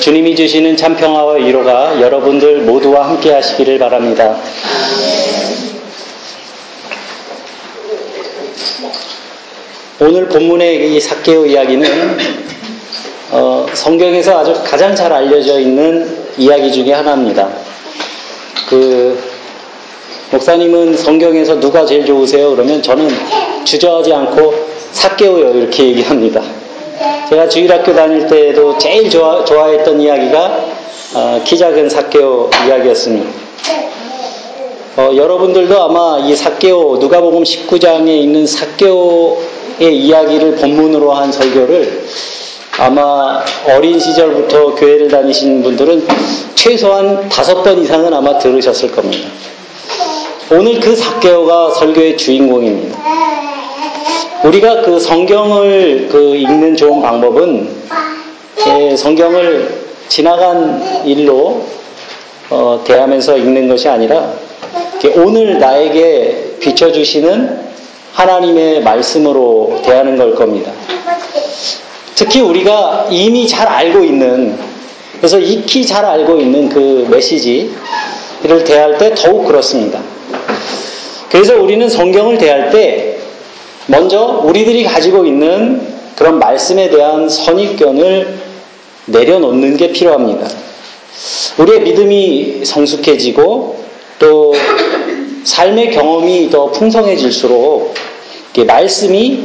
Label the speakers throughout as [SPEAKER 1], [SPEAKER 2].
[SPEAKER 1] 주님이 주시는 참 평화와 위로가 여러분들 모두와 함께 하시기를 바랍니다. 오늘 본문의 이 사케오 이야기는 어, 성경에서 아주 가장 잘 알려져 있는 이야기 중에 하나입니다. 그 목사님은 성경에서 누가 제일 좋으세요? 그러면 저는 주저하지 않고 사케오요 이렇게 얘기합니다. 제가 주일학교 다닐 때에도 제일 좋아, 좋아했던 이야기가 어, 키 작은 사케오 이야기였습니다. 어, 여러분들도 아마 이 사케오 누가복음 19장에 있는 사케오의 이야기를 본문으로 한 설교를 아마 어린 시절부터 교회를 다니신 분들은 최소한 다섯 번 이상은 아마 들으셨을 겁니다. 오늘 그 사케오가 설교의 주인공입니다. 우리가 그 성경을 그 읽는 좋은 방법은 예, 성경을 지나간 일로 어, 대하면서 읽는 것이 아니라 오늘 나에게 비춰주시는 하나님의 말씀으로 대하는 걸 겁니다. 특히 우리가 이미 잘 알고 있는 그래서 익히 잘 알고 있는 그 메시지를 대할 때 더욱 그렇습니다. 그래서 우리는 성경을 대할 때 먼저 우리들이 가지고 있는 그런 말씀에 대한 선입견을 내려놓는 게 필요합니다. 우리의 믿음이 성숙해지고 또 삶의 경험이 더 풍성해질수록 말씀이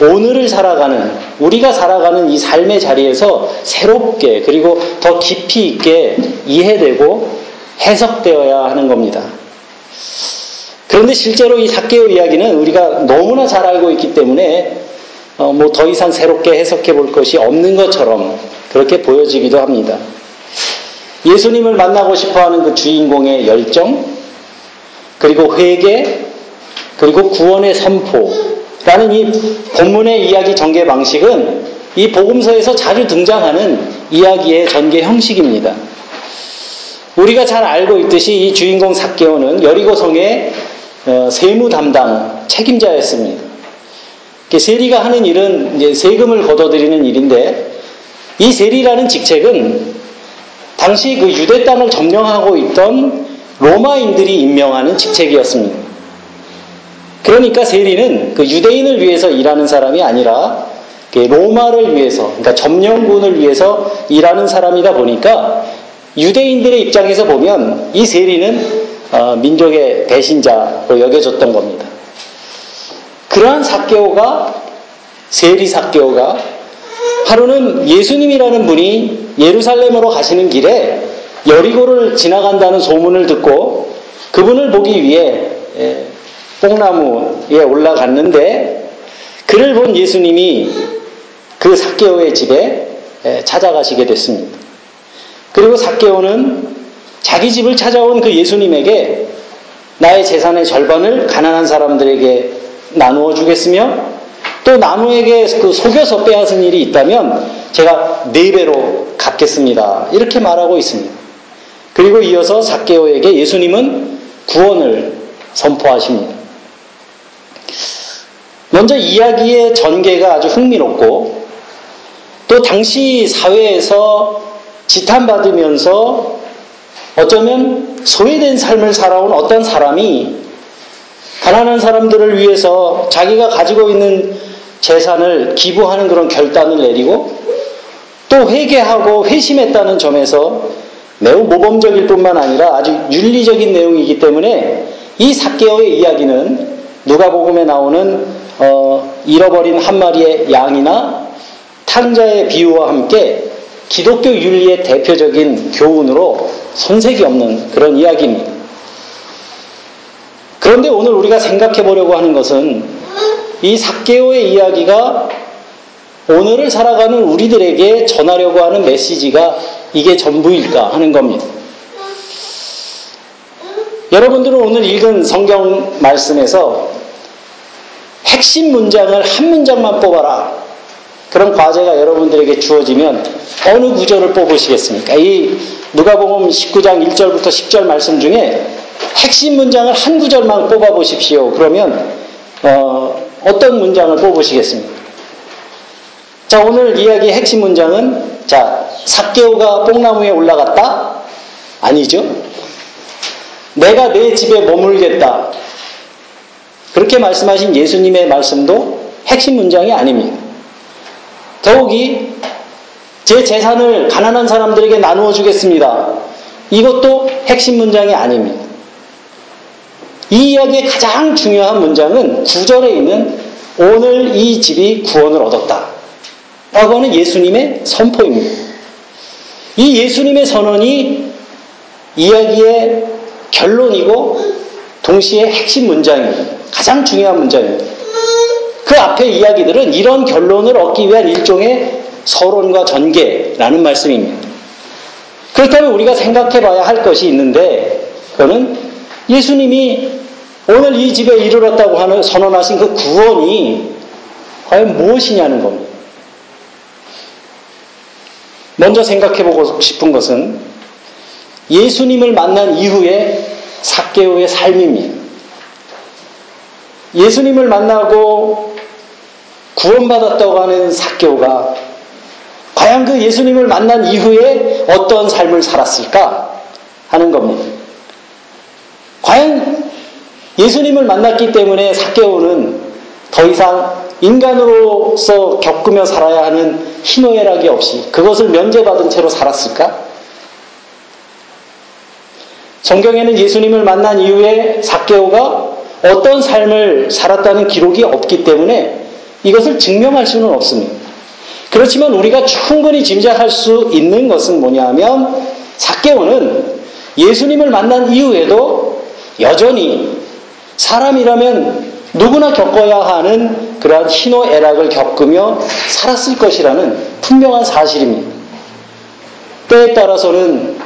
[SPEAKER 1] 오늘을 살아가는 우리가 살아가는 이 삶의 자리에서 새롭게 그리고 더 깊이 있게 이해되고 해석되어야 하는 겁니다. 그런데 실제로 이 사케오 이야기는 우리가 너무나 잘 알고 있기 때문에 어, 뭐 더 이상 새롭게 해석해 볼 것이 없는 것처럼 그렇게 보여지기도 합니다. 예수님을 만나고 싶어 하는 그 주인공의 열정, 그리고 회개, 그리고 구원의 선포라는 이 본문의 이야기 전개 방식은 이 복음서에서 자주 등장하는 이야기의 전개 형식입니다. 우리가 잘 알고 있듯이 이 주인공 사케오는 여리고성의 어, 세무 담당 책임자였습니다. 세리가 하는 일은 이제 세금을 걷어들이는 일인데 이 세리라는 직책은 당시 그 유대 땅을 점령하고 있던 로마인들이 임명하는 직책이었습니다. 그러니까 세리는 그 유대인을 위해서 일하는 사람이 아니라 로마를 위해서, 그러니까 점령군을 위해서 일하는 사람이다 보니까 유대인들의 입장에서 보면 이 세리는 어, 민족의 배신자로 여겨졌던 겁니다. 그러한 사개오가 세리 사개오가 하루는 예수님이라는 분이 예루살렘으로 가시는 길에 여리고를 지나간다는 소문을 듣고 그분을 보기 위해 예, 뽕나무에 올라갔는데 그를 본 예수님이 그 사개오의 집에 예, 찾아가시게 됐습니다. 그리고 사개오는 자기 집을 찾아온 그 예수님에게 나의 재산의 절반을 가난한 사람들에게 나누어 주겠으며 또 나무에게 그 속여서 빼앗은 일이 있다면 제가 네 배로 갚겠습니다. 이렇게 말하고 있습니다. 그리고 이어서 사케오에게 예수님은 구원을 선포하십니다. 먼저 이야기의 전개가 아주 흥미롭고 또 당시 사회에서 지탄받으면서 어쩌면 소외된 삶을 살아온 어떤 사람이 가난한 사람들을 위해서 자기가 가지고 있는 재산을 기부하는 그런 결단을 내리고 또 회개하고 회심했다는 점에서 매우 모범적일 뿐만 아니라 아주 윤리적인 내용이기 때문에 이 사개오의 이야기는 누가복음에 나오는 어, 잃어버린 한 마리의 양이나 탕자의 비유와 함께 기독교 윤리의 대표적인 교훈으로 손색이 없는 그런 이야기입니다. 그런데 오늘 우리가 생각해 보려고 하는 것은 이 사개오의 이야기가 오늘을 살아가는 우리들에게 전하려고 하는 메시지가 이게 전부일까 하는 겁니다. 여러분들은 오늘 읽은 성경 말씀에서 핵심 문장을 한 문장만 뽑아라. 그런 과제가 여러분들에게 주어지면 어느 구절을 뽑으시겠습니까? 이 누가복음 19장 1절부터 10절 말씀 중에 핵심 문장을 한 구절만 뽑아 보십시오. 그러면 어, 어떤 문장을 뽑으시겠습니까? 자, 오늘 이야기의 핵심 문장은 자, 삭개오가 뽕나무에 올라갔다? 아니죠. 내가 내 집에 머물겠다. 그렇게 말씀하신 예수님의 말씀도 핵심 문장이 아닙니다. 더욱이 제 재산을 가난한 사람들에게 나누어 주겠습니다. 이것도 핵심 문장이 아닙니다. 이 이야기의 가장 중요한 문장은 구절에 있는 오늘 이 집이 구원을 얻었다. 라고 하는 예수님의 선포입니다. 이 예수님의 선언이 이야기의 결론이고 동시에 핵심 문장입니다. 가장 중요한 문장입니다. 그 앞에 이야기들은 이런 결론을 얻기 위한 일종의 서론과 전개라는 말씀입니다. 그렇다면 우리가 생각해 봐야 할 것이 있는데, 그거는 예수님이 오늘 이 집에 이르렀다고 하는 선언하신 그 구원이 과연 무엇이냐는 겁니다. 먼저 생각해 보고 싶은 것은 예수님을 만난 이후에 사개오의 삶입니다. 예수님을 만나고 구원받았다고 하는 사개오가 과연 그 예수님을 만난 이후에 어떤 삶을 살았을까 하는 겁니다. 과연 예수님을 만났기 때문에 사개오는 더 이상 인간으로서 겪으며 살아야 하는 희노애락이 없이 그것을 면제받은 채로 살았을까? 성경에는 예수님을 만난 이후에 사개오가 어떤 삶을 살았다는 기록이 없기 때문에 이것을 증명할 수는 없습니다. 그렇지만 우리가 충분히 짐작할 수 있는 것은 뭐냐 하면 사개오는 예수님을 만난 이후에도 여전히 사람이라면 누구나 겪어야 하는 그러한 희노애락을 겪으며 살았을 것이라는 분명한 사실입니다. 때에 따라서는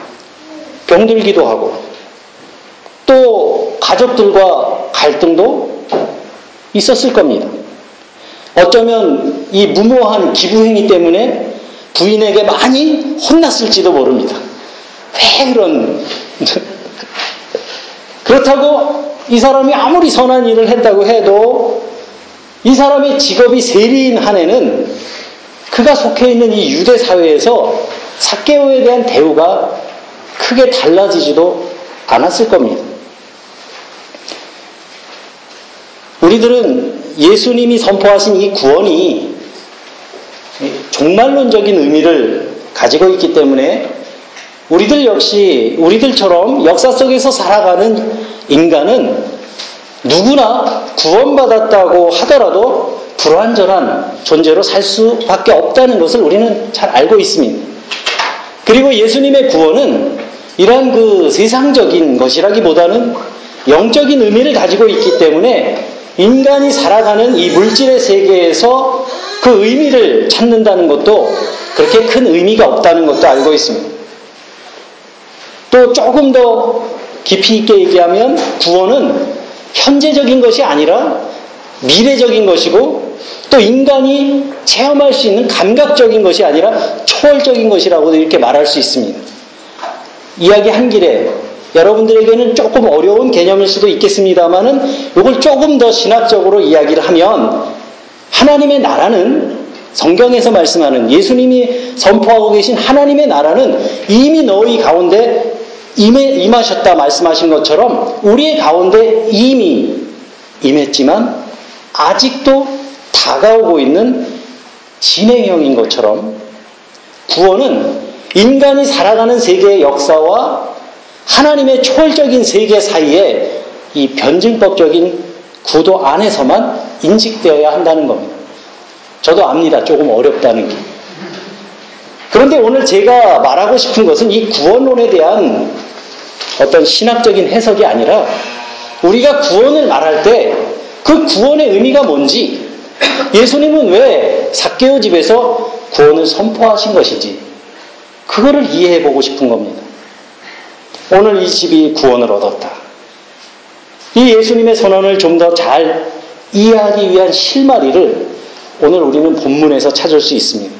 [SPEAKER 1] 병들기도 하고 또 가족들과 갈등도 있었을 겁니다. 어쩌면 이 무모한 기부행위 때문에 부인에게 많이 혼났을지도 모릅니다. 왜 그런 그렇다고 이 사람이 아무리 선한 일을 했다고 해도 이 사람의 직업이 세리인 한 해는 그가 속해 있는 이 유대 사회에서 사개오에 대한 대우가 크게 달라지지도 않았을 겁니다. 우리들은 예수님이 선포하신 이 구원이 종말론적인 의미를 가지고 있기 때문에 우리들 역시 우리들처럼 역사 속에서 살아가는 인간은 누구나 구원받았다고 하더라도 불완전한 존재로 살 수밖에 없다는 것을 우리는 잘 알고 있습니다. 그리고 예수님의 구원은 이러한 그 세상적인 것이라기보다는 영적인 의미를 가지고 있기 때문에 인간이 살아가는 이 물질의 세계에서 그 의미를 찾는다는 것도 그렇게 큰 의미가 없다는 것도 알고 있습니다. 또 조금 더 깊이 있게 얘기하면 구원은 현재적인 것이 아니라 미래적인 것이고 또 인간이 체험할 수 있는 감각적인 것이 아니라 초월적인 것이라고도 이렇게 말할 수 있습니다. 이야기 한 길에 여러분들에게는 조금 어려운 개념일 수도 있겠습니다만은 이걸 조금 더 신학적으로 이야기를 하면 하나님의 나라는 성경에서 말씀하는 예수님이 선포하고 계신 하나님의 나라는 이미 너희 가운데 임해, 임하셨다 말씀하신 것처럼 우리의 가운데 이미 임했지만 아직도 다가오고 있는 진행형인 것처럼 구원은 인간이 살아가는 세계의 역사와 하나님의 초월적인 세계 사이에 이 변증법적인 구도 안에서만 인식되어야 한다는 겁니다. 저도 압니다. 조금 어렵다는 게. 그런데 오늘 제가 말하고 싶은 것은 이 구원론에 대한 어떤 신학적인 해석이 아니라 우리가 구원을 말할 때 그 구원의 의미가 뭔지 예수님은 왜 삭개오 집에서 구원을 선포하신 것인지 그거를 이해해 보고 싶은 겁니다. 오늘 이 집이 구원을 얻었다. 이 예수님의 선언을 좀 더 잘 이해하기 위한 실마리를 오늘 우리는 본문에서 찾을 수 있습니다.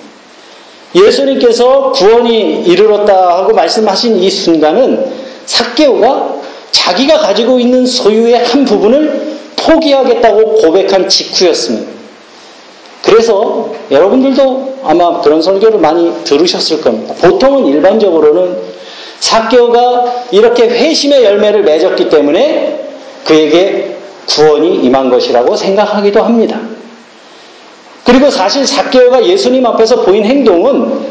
[SPEAKER 1] 예수님께서 구원이 이르렀다 하고 말씀하신 이 순간은 삭개오가 자기가 가지고 있는 소유의 한 부분을 포기하겠다고 고백한 직후였습니다. 그래서 여러분들도 아마 그런 설교를 많이 들으셨을 겁니다. 보통은 일반적으로는 사개오가 이렇게 회심의 열매를 맺었기 때문에 그에게 구원이 임한 것이라고 생각하기도 합니다. 그리고 사실 사개오가 예수님 앞에서 보인 행동은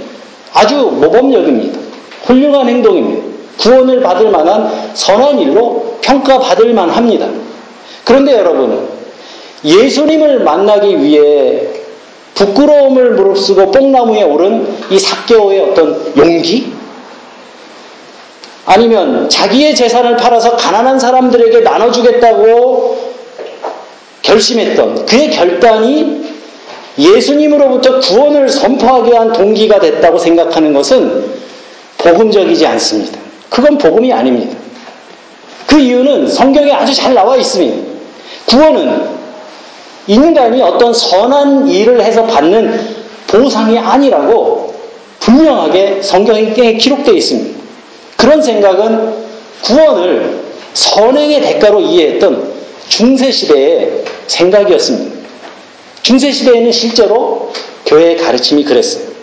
[SPEAKER 1] 아주 모범적입니다. 훌륭한 행동입니다. 구원을 받을 만한 선한 일로 평가받을 만합니다. 그런데 여러분, 예수님을 만나기 위해 부끄러움을 무릅쓰고 뽕나무에 오른 이 사개오의 어떤 용기? 아니면 자기의 재산을 팔아서 가난한 사람들에게 나눠주겠다고 결심했던 그의 결단이 예수님으로부터 구원을 선포하게 한 동기가 됐다고 생각하는 것은 복음적이지 않습니다. 그건 복음이 아닙니다. 그 이유는 성경에 아주 잘 나와 있습니다. 구원은 인간이 어떤 선한 일을 해서 받는 보상이 아니라고 분명하게 성경에 기록되어 있습니다. 그런 생각은 구원을 선행의 대가로 이해했던 중세시대의 생각이었습니다. 중세시대에는 실제로 교회의 가르침이 그랬어요.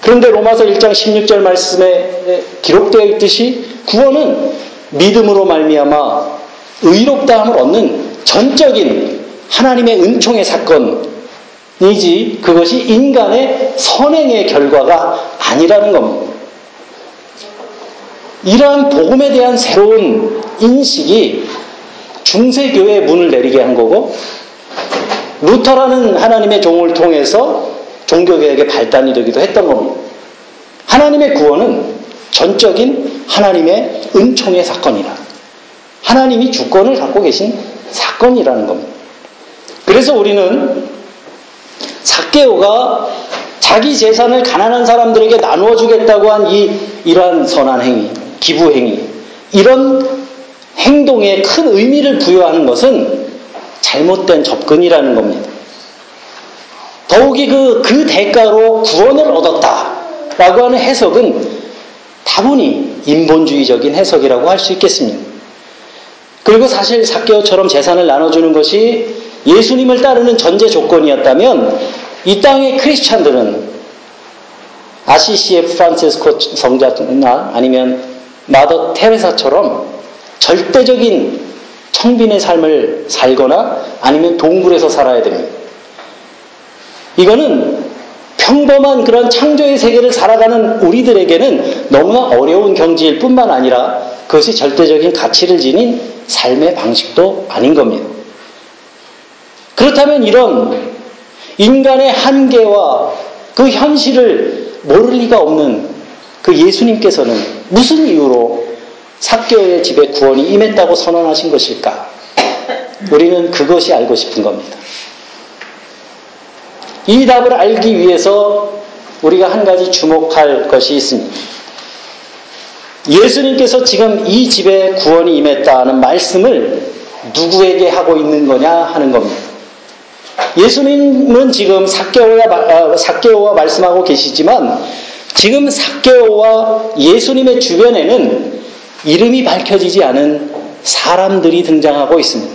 [SPEAKER 1] 그런데 로마서 1장 16절 말씀에 기록되어 있듯이 구원은 믿음으로 말미암아 의롭다함을 얻는 전적인 하나님의 은총의 사건이지 그것이 인간의 선행의 결과가 아니라는 겁니다. 이러한 복음에 대한 새로운 인식이 중세교회의 문을 내리게 한 거고 루터라는 하나님의 종을 통해서 종교개혁의 발단이 되기도 했던 겁니다. 하나님의 구원은 전적인 하나님의 은총의 사건이라 하나님이 주권을 갖고 계신 사건이라는 겁니다. 그래서 우리는 사개오가 자기 재산을 가난한 사람들에게 나누어 주겠다고 한 이 이러한 선한 행위, 기부 행위, 이런 행동에 큰 의미를 부여하는 것은 잘못된 접근이라는 겁니다. 더욱이 그, 그 대가로 구원을 얻었다라고 하는 해석은 다분히 인본주의적인 해석이라고 할 수 있겠습니다. 그리고 사실 사개오처럼 재산을 나눠주는 것이 예수님을 따르는 전제 조건이었다면 이 땅의 크리스찬들은 아시시의 프란체스코 성자나 아니면 마더 테레사처럼 절대적인 청빈의 삶을 살거나 아니면 동굴에서 살아야 됩니다. 이거는 평범한 그런 창조의 세계를 살아가는 우리들에게는 너무나 어려운 경지일 뿐만 아니라 그것이 절대적인 가치를 지닌 삶의 방식도 아닌 겁니다. 그렇다면 이런 인간의 한계와 그 현실을 모를 리가 없는 그 예수님께서는 무슨 이유로 삭개의 집에 구원이 임했다고 선언하신 것일까? 우리는 그것이 알고 싶은 겁니다. 이 답을 알기 위해서 우리가 한 가지 주목할 것이 있습니다. 예수님께서 지금 이 집에 구원이 임했다는 말씀을 누구에게 하고 있는 거냐 하는 겁니다. 예수님은 지금 사개오와, 사개오와 말씀하고 계시지만 지금 사개오와 예수님의 주변에는 이름이 밝혀지지 않은 사람들이 등장하고 있습니다.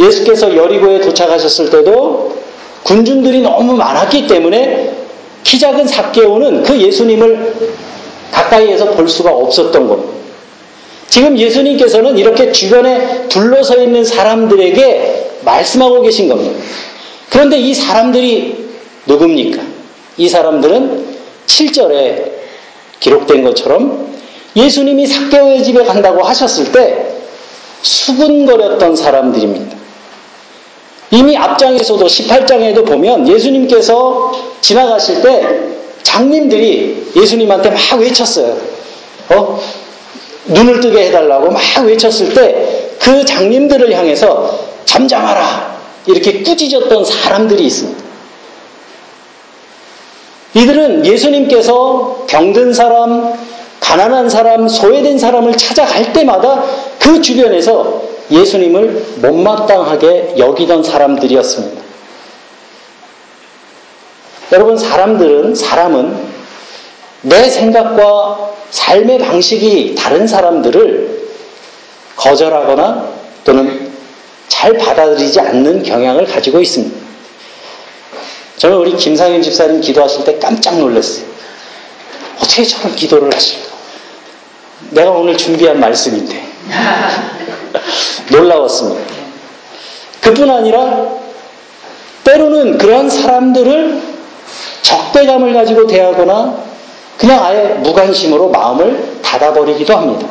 [SPEAKER 1] 예수께서 여리고에 도착하셨을 때도 군중들이 너무 많았기 때문에 키 작은 사개오는 그 예수님을 가까이에서 볼 수가 없었던 겁니다. 지금 예수님께서는 이렇게 주변에 둘러서 있는 사람들에게 말씀하고 계신 겁니다. 그런데 이 사람들이 누굽니까? 이 사람들은 7절에 기록된 것처럼 예수님이 사개오의 집에 간다고 하셨을 때 수군거렸던 사람들입니다. 이미 앞장에서도 18장에도 보면 예수님께서 지나가실 때 장님들이 예수님한테 막 외쳤어요. 어? 눈을 뜨게 해달라고 막 외쳤을 때 그 장님들을 향해서 잠잠하라 이렇게 꾸짖었던 사람들이 있습니다. 이들은 예수님께서 병든 사람, 가난한 사람, 소외된 사람을 찾아갈 때마다 그 주변에서 예수님을 못마땅하게 여기던 사람들이었습니다. 여러분, 사람들은, 사람은 내 생각과 삶의 방식이 다른 사람들을 거절하거나 또는 잘 받아들이지 않는 경향을 가지고 있습니다. 저는 우리 김상윤 집사님 기도하실 때 깜짝 놀랐어요. 어떻게 저런 기도를 하실까? 내가 오늘 준비한 말씀인데. 놀라웠습니다. 그뿐 아니라 때로는 그러한 사람들을 적대감을 가지고 대하거나 그냥 아예 무관심으로 마음을 닫아버리기도 합니다.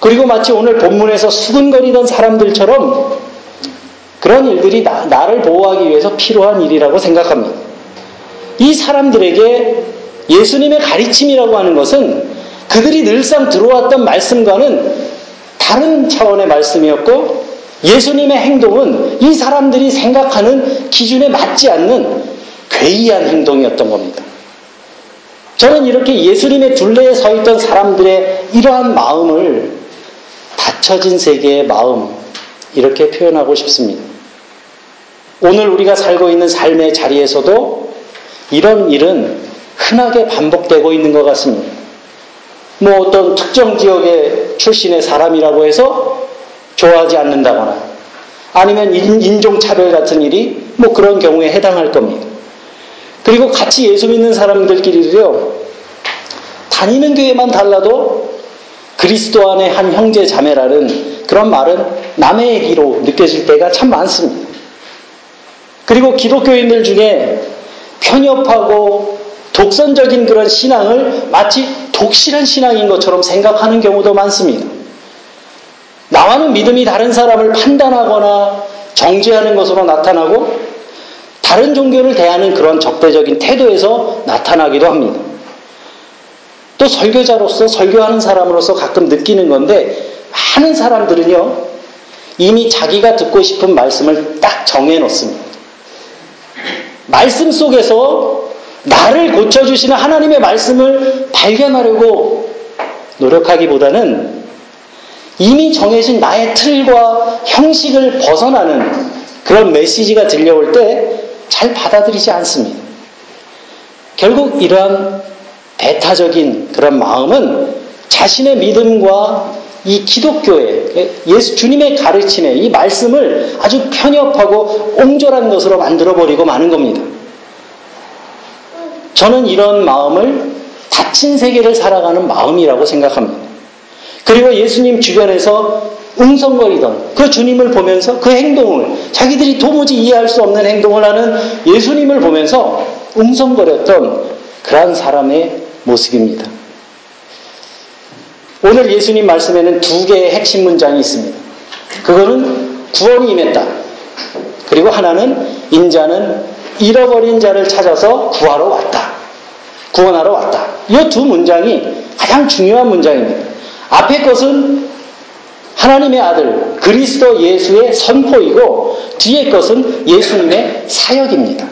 [SPEAKER 1] 그리고 마치 오늘 본문에서 수근거리던 사람들처럼 그런 일들이 나, 나를 보호하기 위해서 필요한 일이라고 생각합니다. 이 사람들에게 예수님의 가르침이라고 하는 것은 그들이 늘상 들어왔던 말씀과는 다른 차원의 말씀이었고 예수님의 행동은 이 사람들이 생각하는 기준에 맞지 않는 괴이한 행동이었던 겁니다. 저는 이렇게 예수님의 둘레에 서 있던 사람들의 이러한 마음을 닫혀진 세계의 마음, 이렇게 표현하고 싶습니다. 오늘 우리가 살고 있는 삶의 자리에서도 이런 일은 흔하게 반복되고 있는 것 같습니다. 뭐 어떤 특정 지역의 출신의 사람이라고 해서 좋아하지 않는다거나 아니면 인종차별 같은 일이 뭐 그런 경우에 해당할 겁니다. 그리고 같이 예수 믿는 사람들끼리도요, 다니는 교회만 달라도 그리스도 안에 한 형제 자매라는 그런 말은 남의 얘기로 느껴질 때가 참 많습니다. 그리고 기독교인들 중에 편협하고 독선적인 그런 신앙을 마치 독실한 신앙인 것처럼 생각하는 경우도 많습니다. 나와는 믿음이 다른 사람을 판단하거나 정죄하는 것으로 나타나고 다른 종교를 대하는 그런 적대적인 태도에서 나타나기도 합니다. 또 설교자로서 설교하는 사람으로서 가끔 느끼는 건데 많은 사람들은요 이미 자기가 듣고 싶은 말씀을 딱 정해 놓습니다. 말씀 속에서 나를 고쳐주시는 하나님의 말씀을 발견하려고 노력하기보다는 이미 정해진 나의 틀과 형식을 벗어나는 그런 메시지가 들려올 때 잘 받아들이지 않습니다. 결국 이러한 배타적인 그런 마음은 자신의 믿음과 이 기독교의 예수 주님의 가르침에 이 말씀을 아주 편협하고 옹졸한 것으로 만들어 버리고 마는 겁니다. 저는 이런 마음을 닫힌 세계를 살아가는 마음이라고 생각합니다. 그리고 예수님 주변에서 웅성거리던 그 주님을 보면서 그 행동을 자기들이 도무지 이해할 수 없는 행동을 하는 예수님을 보면서 웅성거렸던 그러한 사람의 모습입니다. 오늘 예수님 말씀에는 두 개의 핵심 문장이 있습니다. 그거는 구원이 임했다. 그리고 하나는 인자는 잃어버린 자를 찾아서 구하러 왔다. 구원하러 왔다. 이 두 문장이 가장 중요한 문장입니다. 앞에 것은 하나님의 아들 그리스도 예수의 선포이고 뒤에 것은 예수님의 사역입니다.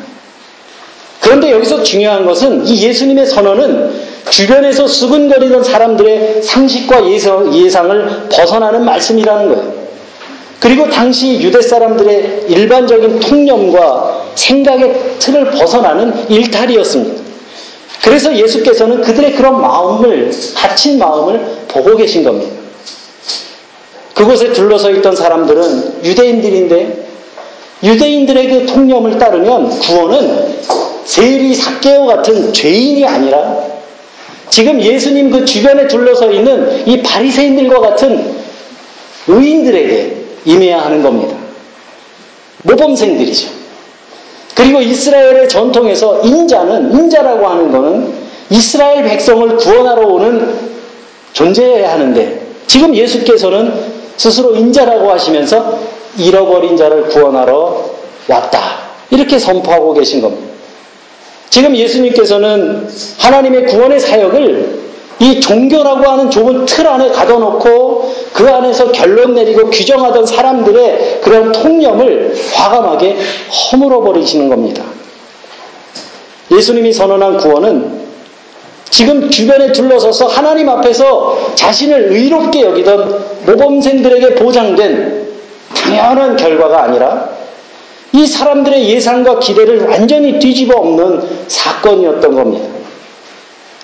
[SPEAKER 1] 그런데 여기서 중요한 것은 이 예수님의 선언은 주변에서 수근거리던 사람들의 상식과 예상을 벗어나는 말씀이라는 거예요. 그리고 당시 유대 사람들의 일반적인 통념과 생각의 틀을 벗어나는 일탈이었습니다. 그래서 예수께서는 그들의 그런 마음을, 닫힌 마음을 보고 계신 겁니다. 그곳에 둘러서 있던 사람들은 유대인들인데 유대인들의 그 통념을 따르면 구원은 세리 사케오 같은 죄인이 아니라 지금 예수님 그 주변에 둘러서 있는 이 바리새인들과 같은 의인들에게 임해야 하는 겁니다. 모범생들이죠. 그리고 이스라엘의 전통에서 인자는 인자라고 하는 것은 이스라엘 백성을 구원하러 오는 존재해야 하는데 지금 예수께서는 스스로 인자라고 하시면서 잃어버린 자를 구원하러 왔다. 이렇게 선포하고 계신 겁니다. 지금 예수님께서는 하나님의 구원의 사역을 이 종교라고 하는 좁은 틀 안에 가둬놓고 그 안에서 결론 내리고 규정하던 사람들의 그런 통념을 과감하게 허물어 버리시는 겁니다. 예수님이 선언한 구원은 지금 주변에 둘러서서 하나님 앞에서 자신을 의롭게 여기던 모범생들에게 보장된 당연한 결과가 아니라 이 사람들의 예상과 기대를 완전히 뒤집어 엎는 사건이었던 겁니다.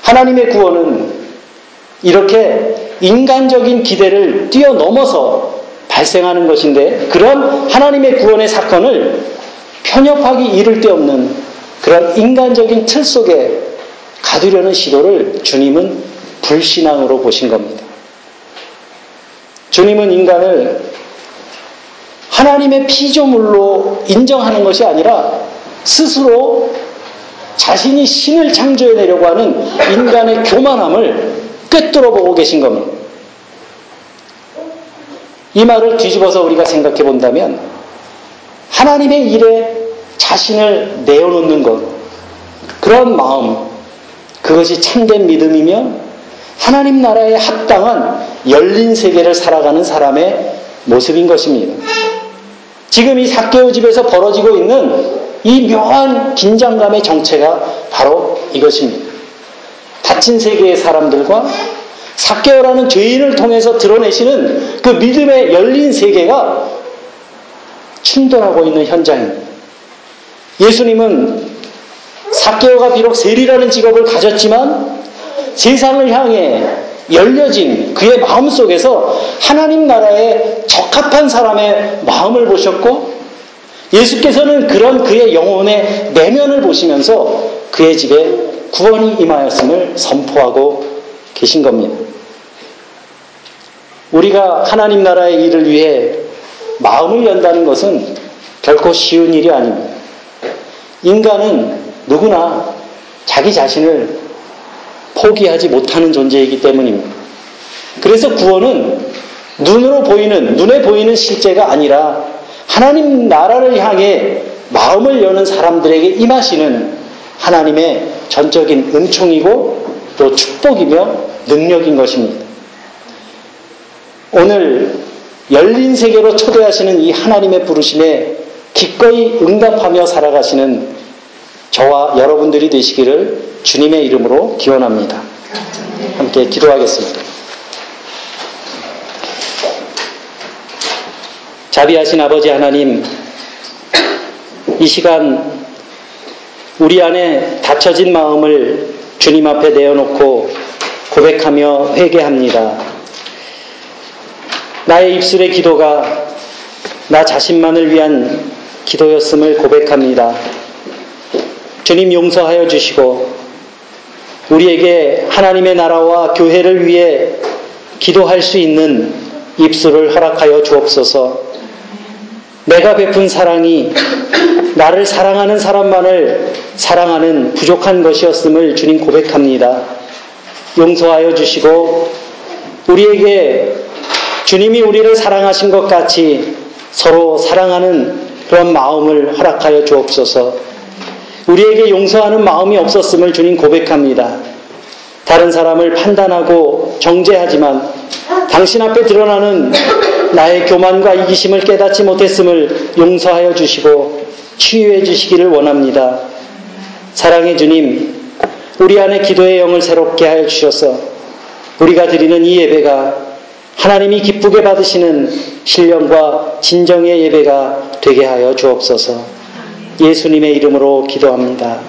[SPEAKER 1] 하나님의 구원은 이렇게 인간적인 기대를 뛰어넘어서 발생하는 것인데 그런 하나님의 구원의 사건을 편협하기 이를 데 없는 그런 인간적인 틀 속에 가두려는 시도를 주님은 불신앙으로 보신 겁니다. 주님은 인간을 하나님의 피조물로 인정하는 것이 아니라 스스로 자신이 신을 창조해내려고 하는 인간의 교만함을 꿰뚫어 보고 계신 겁니다. 이 말을 뒤집어서 우리가 생각해 본다면 하나님의 일에 자신을 내어놓는 것, 그런 마음, 그것이 참된 믿음이며 하나님 나라에 합당한 열린 세계를 살아가는 사람의 모습인 것입니다. 지금 이 사개오 집에서 벌어지고 있는 이 묘한 긴장감의 정체가 바로 이것입니다. 닫힌 세계의 사람들과 사개오라는 죄인을 통해서 드러내시는 그 믿음의 열린 세계가 충돌하고 있는 현장입니다. 예수님은 사개오가 비록 세리라는 직업을 가졌지만 세상을 향해 열려진 그의 마음 속에서 하나님 나라에 적합한 사람의 마음을 보셨고 예수께서는 그런 그의 영혼의 내면을 보시면서 그의 집에 구원이 임하였음을 선포하고 계신 겁니다. 우리가 하나님 나라의 일을 위해 마음을 연다는 것은 결코 쉬운 일이 아닙니다. 인간은 누구나 자기 자신을 포기하지 못하는 존재이기 때문입니다. 그래서 구원은 눈으로 보이는, 눈에 보이는 실제가 아니라 하나님 나라를 향해 마음을 여는 사람들에게 임하시는 하나님의 전적인 은총이고 또 축복이며 능력인 것입니다. 오늘 열린 세계로 초대하시는 이 하나님의 부르심에 기꺼이 응답하며 살아가시는 저와 여러분들이 되시기를 주님의 이름으로 기원합니다. 함께 기도하겠습니다. 자비하신 아버지 하나님, 이 시간 우리 안에 닫혀진 마음을 주님 앞에 내어놓고 고백하며 회개합니다. 나의 입술의 기도가 나 자신만을 위한 기도였음을 고백합니다. 주님 용서하여 주시고 우리에게 하나님의 나라와 교회를 위해 기도할 수 있는 입술을 허락하여 주옵소서. 내가 베푼 사랑이 나를 사랑하는 사람만을 사랑하는 부족한 것이었음을 주님 고백합니다. 용서하여 주시고 우리에게 주님이 우리를 사랑하신 것 같이 서로 사랑하는 그런 마음을 허락하여 주옵소서. 우리에게 용서하는 마음이 없었음을 주님 고백합니다. 다른 사람을 판단하고 정죄하지만 당신 앞에 드러나는 나의 교만과 이기심을 깨닫지 못했음을 용서하여 주시고 치유해 주시기를 원합니다. 사랑의 주님, 우리 안에 기도의 영을 새롭게 하여 주셔서 우리가 드리는 이 예배가 하나님이 기쁘게 받으시는 신령과 진정의 예배가 되게 하여 주옵소서 예수님의 이름으로 기도합니다.